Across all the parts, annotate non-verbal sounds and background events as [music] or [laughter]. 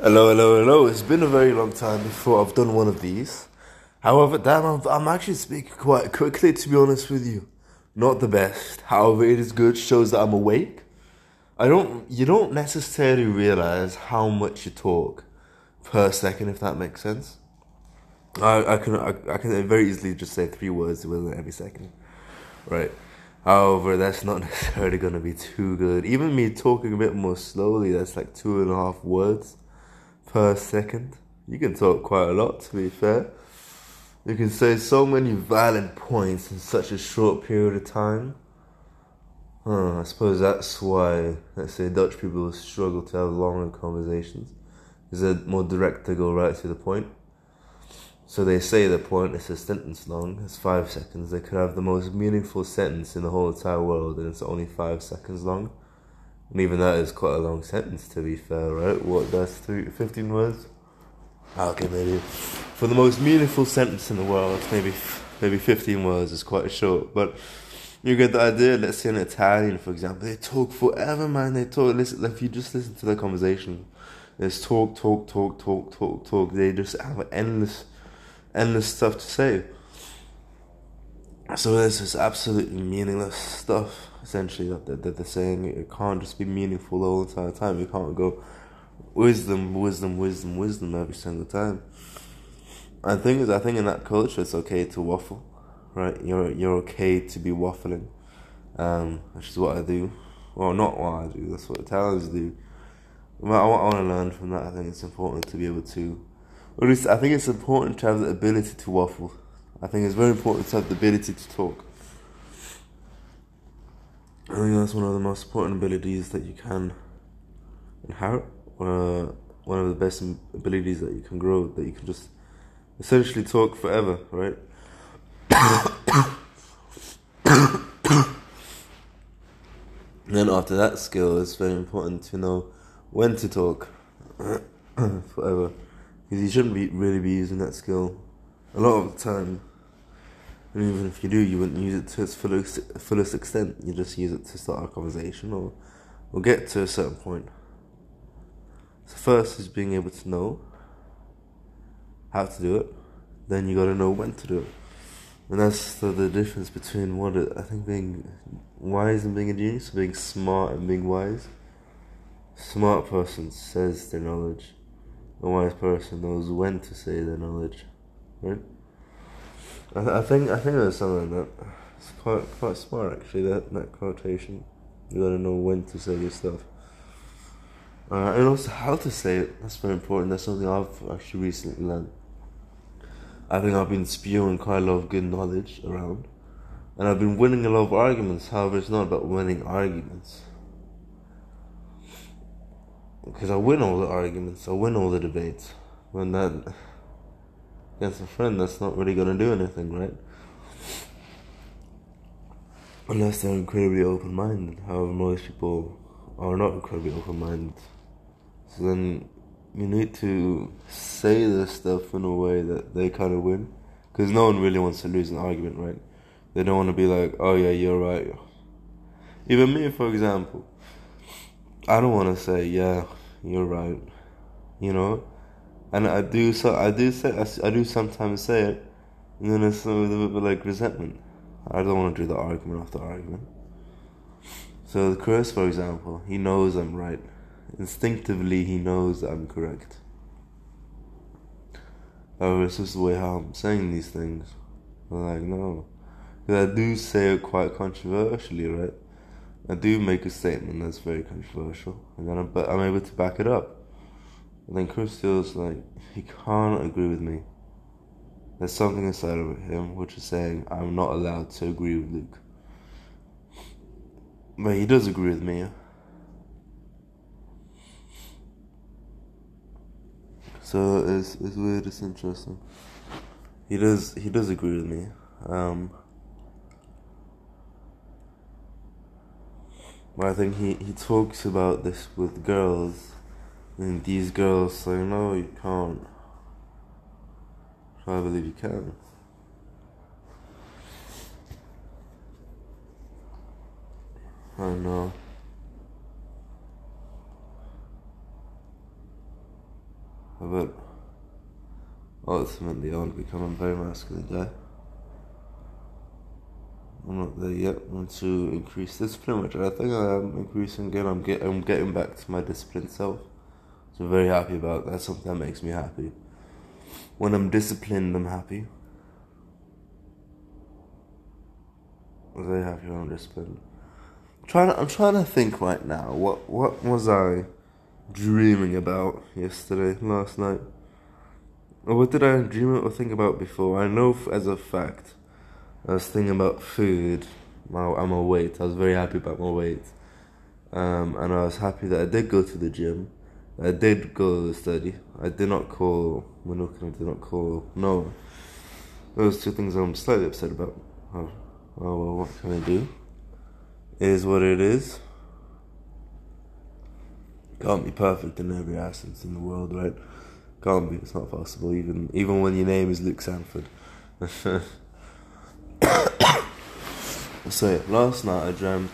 Hello, hello, hello. It's been a very long time before I've done one of these. However, damn, I'm, I'm actually speaking quite quickly, to be honest with you. Not the best. However, it is good. Shows that I'm awake. I don't. You don't necessarily realize how much you talk per second, if that makes sense. I, I can I, I can very easily just say three words within every second, right? However, that's not [laughs] necessarily going to be too good. Even me talking a bit more slowly, that's like two and a half words per second. You can talk quite a lot, to be fair. You can say so many valid points in such a short period of time. Huh, I suppose that's why, let's say, Dutch people struggle to have longer conversations. Is they're more direct to go right to the point. So they say the point is a sentence long, it's five seconds. They could have the most meaningful sentence in the whole entire world, and it's only five seconds long. And even that is quite a long sentence, to be fair, right? What, that's three, 15 words? Okay, maybe. For the most meaningful sentence in the world, maybe maybe 15 words is quite short, but you get the idea. Let's say in Italian, for example, they talk forever, man. They talk. Listen, if you just listen to their conversation, there's talk, talk, talk, talk, talk, talk. They just have endless, endless stuff to say. So there's this absolutely meaningless stuff, essentially, that, that, that they're saying. It can't just be meaningful the whole entire time. You can't go wisdom, wisdom, wisdom, wisdom every single time. And the thing is, I think in that culture, it's okay to waffle, right? You're you're okay to be waffling, um, which is what I do. Well, not what I do. That's what Italians do. I, I want to learn from that. I think it's important to be able to, or at least I think it's important to have the ability to waffle I think it's very important to have the ability to talk. I think that's one of the most important abilities that you can inherit. Uh, one of the best abilities that you can grow, that you can just essentially talk forever, right? [coughs] then after that skill, it's very important to know when to talk [coughs] forever, because you shouldn't be really be using that skill a lot of the time. And even if you do, you wouldn't use it to its fullest, fullest extent. You just use it to start a conversation or, or get to a certain point. So first is being able to know how to do it. Then you gotta know when to do it. And that's the, the difference between what it, I think being wise and being a genius, being smart and being wise. Smart person says their knowledge. A wise person knows when to say their knowledge. Right? I, I think I think there's something that it's quite quite smart actually. That that quotation, you gotta know when to say your stuff, uh, and also how to say it. That's very important. That's something I've actually recently learned. I think I've been spewing quite a lot of good knowledge around, and I've been winning a lot of arguments. However, it's not about winning arguments. Because I win all the arguments, I win all the debates. When that against a friend, that's not really going to do anything, right? Unless they're incredibly open minded. However, most people are not incredibly open minded. So then you need to say this stuff in a way that they kind of win. Because no one really wants to lose an argument, right? They don't want to be like, oh yeah, you're right. Even me, for example, I don't want to say, yeah, you're right. You know? And I do so I do say I, do sometimes say it, and then it's a bit like resentment. I don't want to do the argument after argument. So Chris, for example, he knows I'm right. Instinctively, he knows I'm correct. However, it's just the way how I'm saying these things. I'm like, no. Because I do say it quite controversially, right? I do make a statement that's very controversial, and then I'm, but I'm able to back it up. And then Chris feels like he can't agree with me. There's something inside of him which is saying I'm not allowed to agree with Luke. But he does agree with me. So it's it's weird, it's interesting. He does he does agree with me. Um but I think he, he talks about this with girls and these girls say, no, you can't. I believe you can. I know. but ultimately I want to become a very masculine guy. I'm not there yet. I want to increase discipline, which I think I am increasing again. I'm get I'm getting back to my disciplined self. So I'm very happy about that. That's something that makes me happy. When I'm disciplined, I'm happy. I'm very happy when I'm disciplined. I'm trying to, I'm trying to think right now. What what was I dreaming about yesterday, last night? Or what did I dream or think about before? I know as a fact I was thinking about food, my, my weight. I was very happy about my weight. Um, and I was happy that I did go to the gym. I did go study. I did not call Manuka, I did not call Noah. Those two things I'm slightly upset about. Oh, oh well, what can I do? It is what it is. Can't be perfect in every aspect in the world, right? Can't be. It's not possible. Even even when your name is Luke Sanford. [laughs] so yeah, last night I dreamt.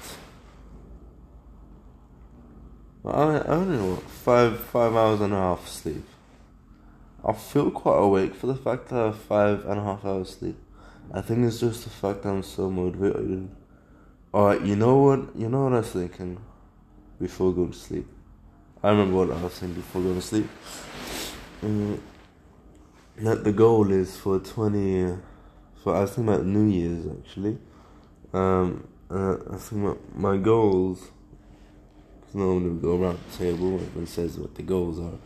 I, only don't five five hours and a half sleep. I feel quite awake for the fact that I have five and a half hours sleep. I think it's just the fact that I'm so motivated. Alright, you know what? You know what I was thinking before going to sleep. I remember what I was thinking before going to sleep. Mm, that the goal is for twenty. For I was thinking about New Year's actually. Um, uh, I think my, my goals. No will go around the table and says what the goals are.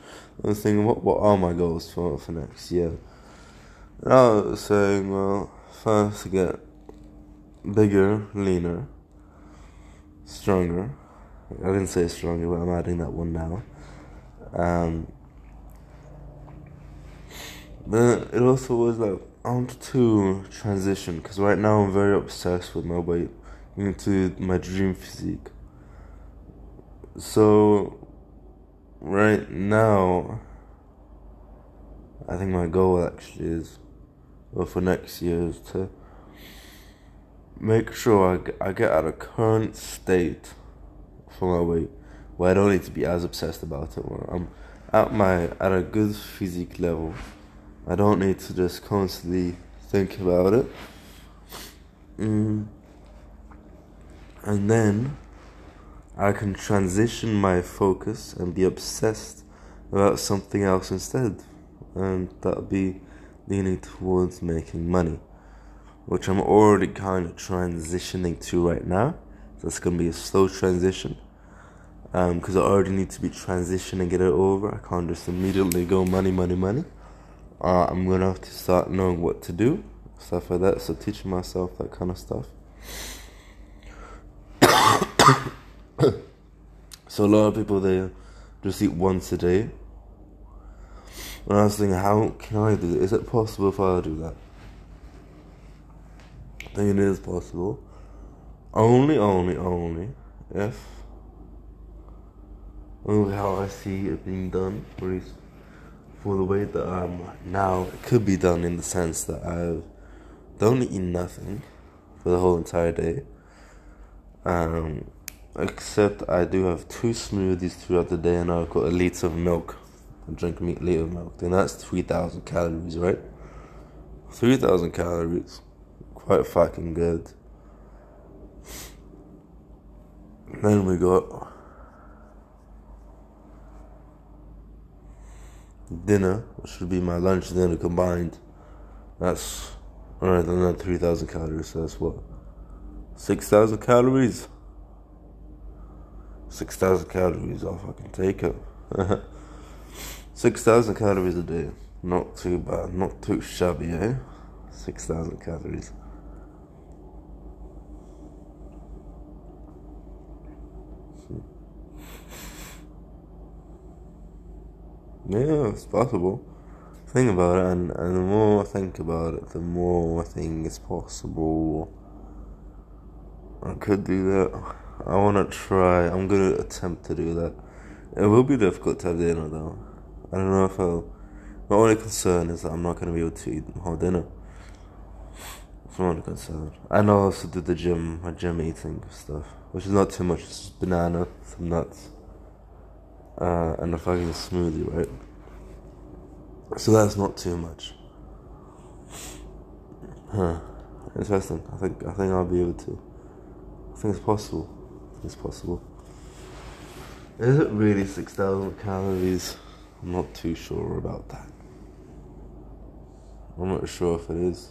I was thinking, what what are my goals for for next year? And I was saying, well, first to get bigger, leaner, stronger. I didn't say stronger, but I'm adding that one now. Um, but it also was like I want to transition because right now I'm very obsessed with my weight into my dream physique. So, right now, I think my goal actually is, well, for next year is to make sure I I get at a current state for my weight where I don't need to be as obsessed about it. Where I'm at my at a good physique level I don't need to just constantly think about it. Mm. And then I can transition my focus and be obsessed about something else instead. And that'll be leaning towards making money, which I'm already kind of transitioning to right now. So it's going to be a slow transition because um, I already need to be transitioning and get it over. I can't just immediately go money, money, money uh, I'm gonna have to start knowing what to do, stuff like that. So teaching myself that kind of stuff. [coughs] [coughs] so a lot of people they just eat once a day. And I was thinking, how can I do it? Is it possible if I do that? I think it is possible. Only, only, only if only how I see it being done, at least for the way that I'm now, it could be done in the sense that I don't eat nothing for the whole entire day. Um, except I do have two smoothies throughout the day, and I've got a liter of milk. I drink a liter of milk, then that's 3,000 calories, right? 3,000 calories. Quite fucking good. Then we got dinner, which should be my lunch dinner combined, that's alright, another 3,000 calories, so that's what? 6,000 calories? 6,000 calories, off. I can take it. [laughs] 6,000 calories a day. Not too bad, not too shabby, eh? 6,000 calories. Yeah, it's possible. Think about it, and, and the more I think about it, the more I think it's possible. I could do that. I want to try. I'm going to attempt to do that. It will be difficult to have dinner, though. I don't know if I'll. My only concern is that I'm not going to be able to eat whole dinner. That's my only concern. And I also do the gym, my gym eating stuff, which is not too much. It's just banana, some nuts uh, and a fucking smoothie, right? So that's not too much. Huh. Interesting. I think I think I'll be able to. I think it's possible. It's possible. Is it really six thousand calories? I'm not too sure about that. I'm not sure if it is.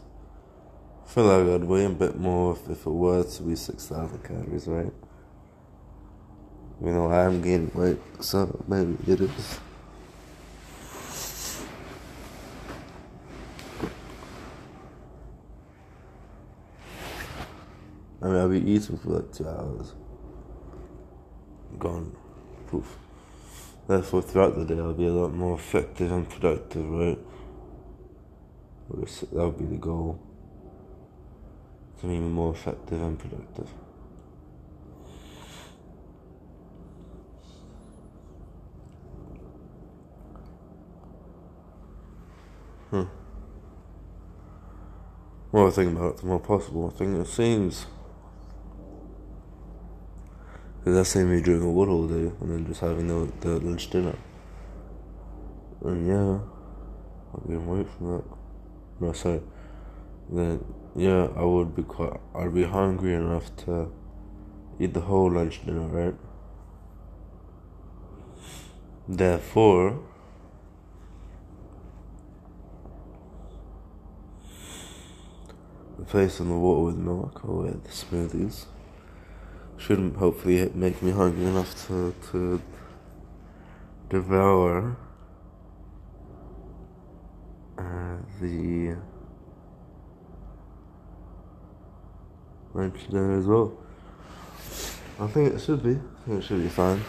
I feel like I'd weigh a bit more if, if it were to be 6,000 calories, right? You know, I am gaining weight, so maybe it is. I mean, I'll be eating for like two hours. Gone. Poof. Therefore, throughout the day, I'll be a lot more effective and productive, right? That would be the goal. To be more effective and productive. Hmm. More I think about it, the more possible I think it seems. Because that's saying me doing a all day and then just having the, the lunch dinner. And yeah, I'll be away from that. No, sorry. Then yeah, I would be quite. I'd be hungry enough to eat the whole lunch dinner, right? Therefore, replacing the water with milk or with smoothies shouldn't hopefully make me hungry enough to to devour uh, the lunch there as well. I think it should be. I think it should be fine.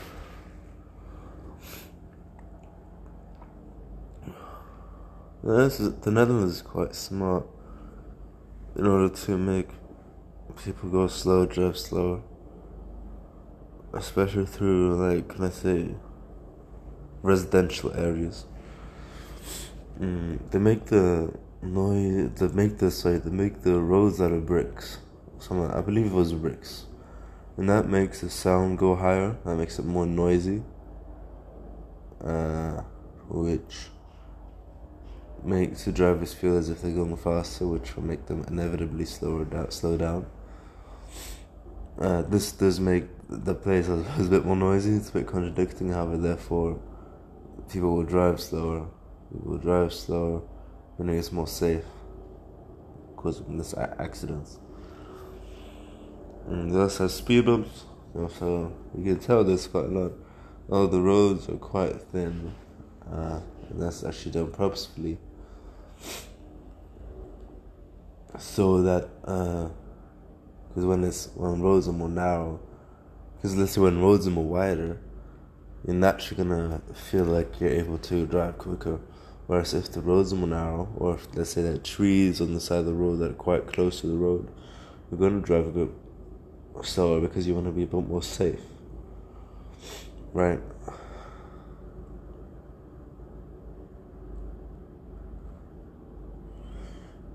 This is, the Netherlands is quite smart in order to make people go slow, drive slower especially through like can I say residential areas. Mm, they make the noise. They make the sorry. They make the roads out of bricks. Something I believe it was bricks, and that makes the sound go higher. That makes it more noisy. Uh, which makes the drivers feel as if they're going faster, which will make them inevitably slower down, slow down. Uh, this does make the place is a bit more noisy. It's a bit contradicting. However, therefore, people will drive slower. People will drive slower when it's more safe because of this accidents. And this has speed bumps. So you can tell there's quite a lot. Oh, the roads are quite thin. Uh, and that's actually done purposefully so that. Uh, because when it's when roads are more narrow, because let's say when roads are more wider, you're naturally gonna feel like you're able to drive quicker. Whereas if the roads are more narrow, or if let's say there are trees on the side of the road that are quite close to the road, you're gonna drive a bit slower because you want to be a bit more safe. Right.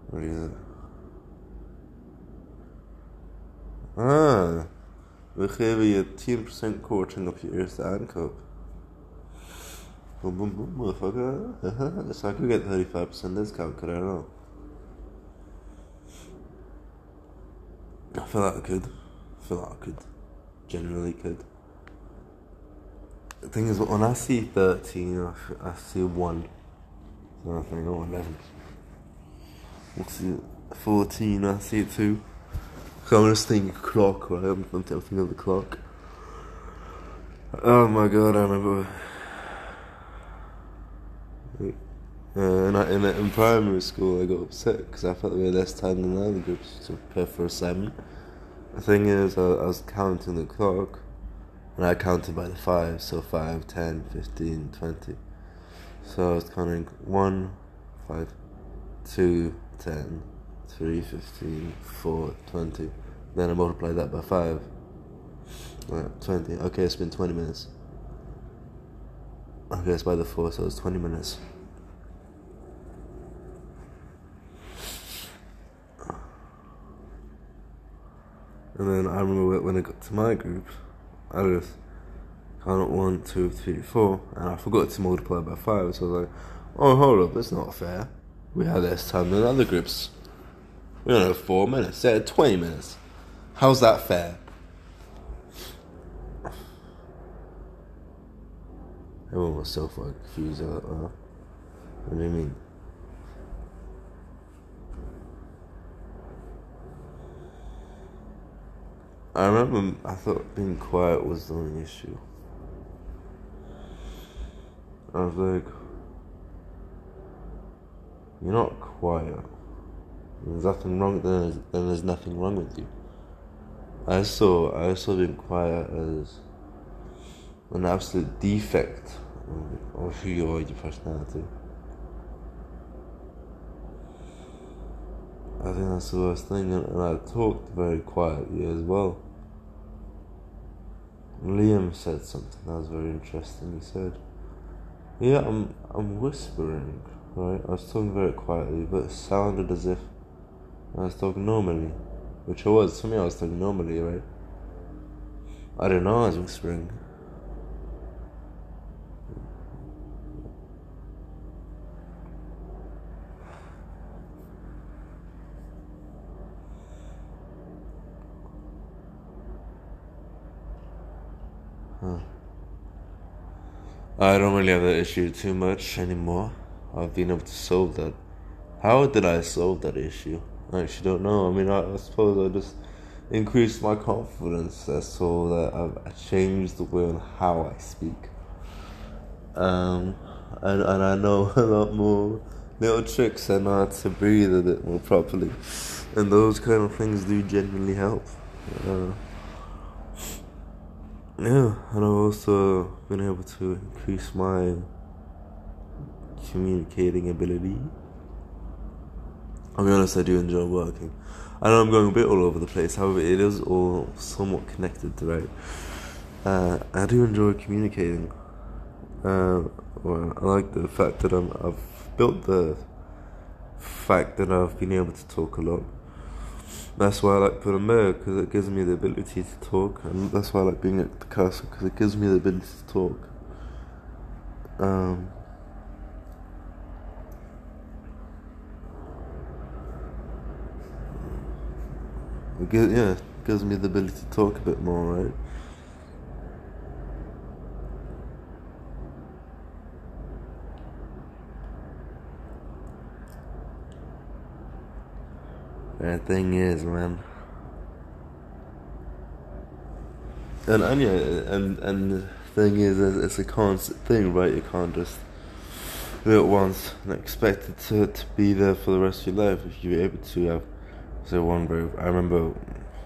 What is it? Ah, we geven je 10% korting op je eerste aankoop. Boom, boom, boom, motherfucker. so I could get 35% discount, could I know? I feel like I could. I feel like I could. Generally could. The thing is, when I see 13, I see 1. So I think, oh, 11. I see 14, I see 2. I'm just thinking clock, right? I'm, thinking of the clock. Oh my god, I remember. Uh, in, in, in primary school, I got upset because I felt we had less time than the other groups to prepare for assignment. The thing is, I, I was counting the clock, and I counted by the five, so 5, 10, 15, 20. So I was counting 1, 5, 2, 10, 3, 15, 4, 20. Then I multiply that by 5. Right, 20. Okay, it's been 20 minutes. Okay, it's by the 4, so it's 20 minutes. And then I remember when I got to my group, I just counted one, two, three, four, and I forgot to multiply by five. So I was like, Oh, hold up, that's not fair. We had less time than other groups. We only have four minutes. They had 20 minutes. How's that fair? Everyone was so fucking confused. Uh, uh, what do you mean? I remember I thought being quiet was the only issue. I was like, you're not quiet. There's nothing wrong. Then there's, then there's nothing wrong with you. I saw I saw being quiet as an absolute defect of who you are, your personality. I think that's the worst thing, and I talked very quietly as well. Liam said something that was very interesting. He said, "Yeah, I'm I'm whispering, right? I was talking very quietly, but it sounded as if I was talking normally, which I was. To me, I was talking normally, right? I don't know. I was whispering." I don't really have that issue too much anymore. I've been able to solve that. How did I solve that issue? I actually don't know. I mean, I, I suppose I just increased my confidence. That's all that I've, I changed the way on how I speak. Um, and, and I know [laughs] a lot more little tricks. and how to breathe a bit more properly. And those kind of things do genuinely help. Uh, yeah, and I've also been able to increase my communicating ability. I'll be honest, I do enjoy working. I know I'm going a bit all over the place, however, it is all somewhat connected, right? Uh, I do enjoy communicating. Uh, well, I like the fact that I'm, I've built the fact that I've been able to talk a lot that's why I like there because it gives me the ability to talk, and that's why I like being at the castle because it gives me the ability to talk. Um, it gives, yeah, gives me the ability to talk a bit more, right? The thing is, man. And and yeah, and and the thing is, it's a constant thing, right? You can't just do it once and expect it to, to be there for the rest of your life. If you're able to have, say, one very, I remember,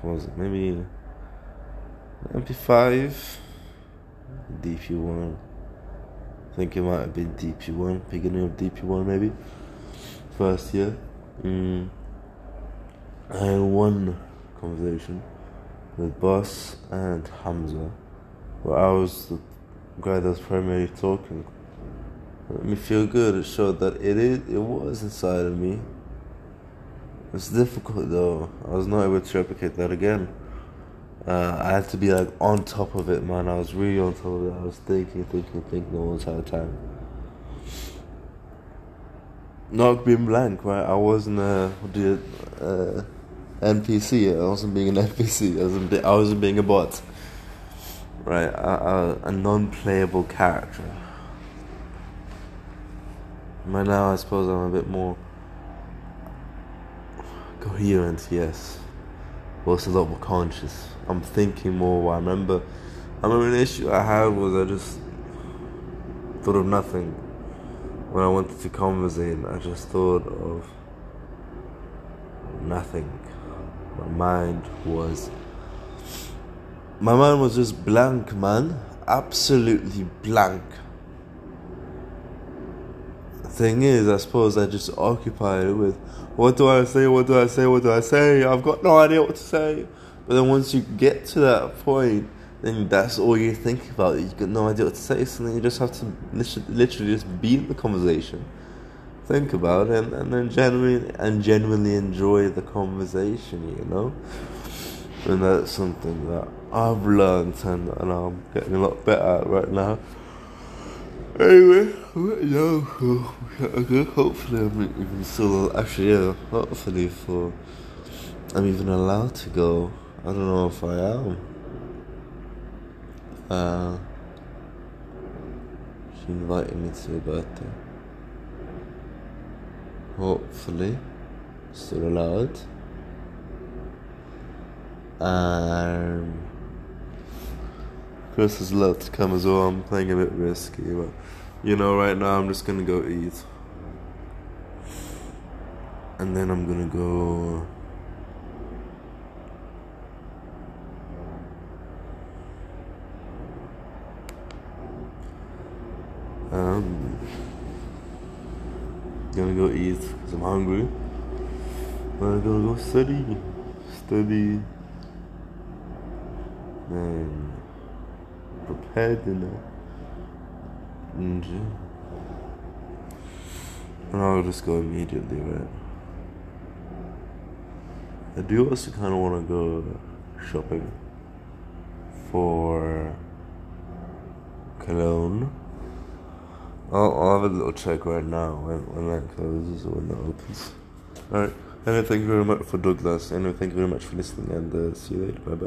what was it, maybe MP5, DP1. I think it might have been DP1, beginning of DP1 maybe, first year. Mm. I had one conversation with Boss and Hamza where I was the guy that was primarily talking. It made me feel good. It showed that it is, it was inside of me. It's difficult though. I was not able to replicate that again. Uh, I had to be like on top of it, man. I was really on top of it. I was thinking, thinking, thinking all the time. Not being blank, right? I wasn't uh, what uh, NPC. I wasn't being an [laughs] NPC. I wasn't, be, I wasn't being a bot. Right, a, a, a non-playable character. Right now, I suppose I'm a bit more coherent. Yes, but also a lot more conscious. I'm thinking more. I remember. I remember an issue I had was I just thought of nothing when I wanted to conversate. I just thought of nothing my mind was my mind was just blank man absolutely blank thing is i suppose i just occupied it with what do i say what do i say what do i say? I've got no idea what to say. But then once you get to that point then that's all you think about. You've got no idea what to say. So then you just have to literally just be in the conversation. Think about and, and then genuinely and genuinely enjoy the conversation, you know? And that's something that I've learned and, and I'm getting a lot better at right now. Anyway, no, okay, hopefully I'm still. Actually, yeah, hopefully for I'm even allowed to go. I don't know if I am. Uh, she invited me to her birthday. Hopefully, still allowed. Um, Chris is allowed to come as well. I'm playing a bit risky, but you know, right now I'm just gonna go eat. And then I'm gonna go. Um, gonna go eat because I'm hungry. But I'm gonna go study, study, and prepare dinner. And, yeah. and I'll just go immediately, right? I do also kind of want to go shopping for cologne. I'll, I'll have a little check right now when, when that closes or when that opens. Alright, anyway, thank you very much for Douglas. Anyway, thank you very much for listening and uh, see you later. Bye bye.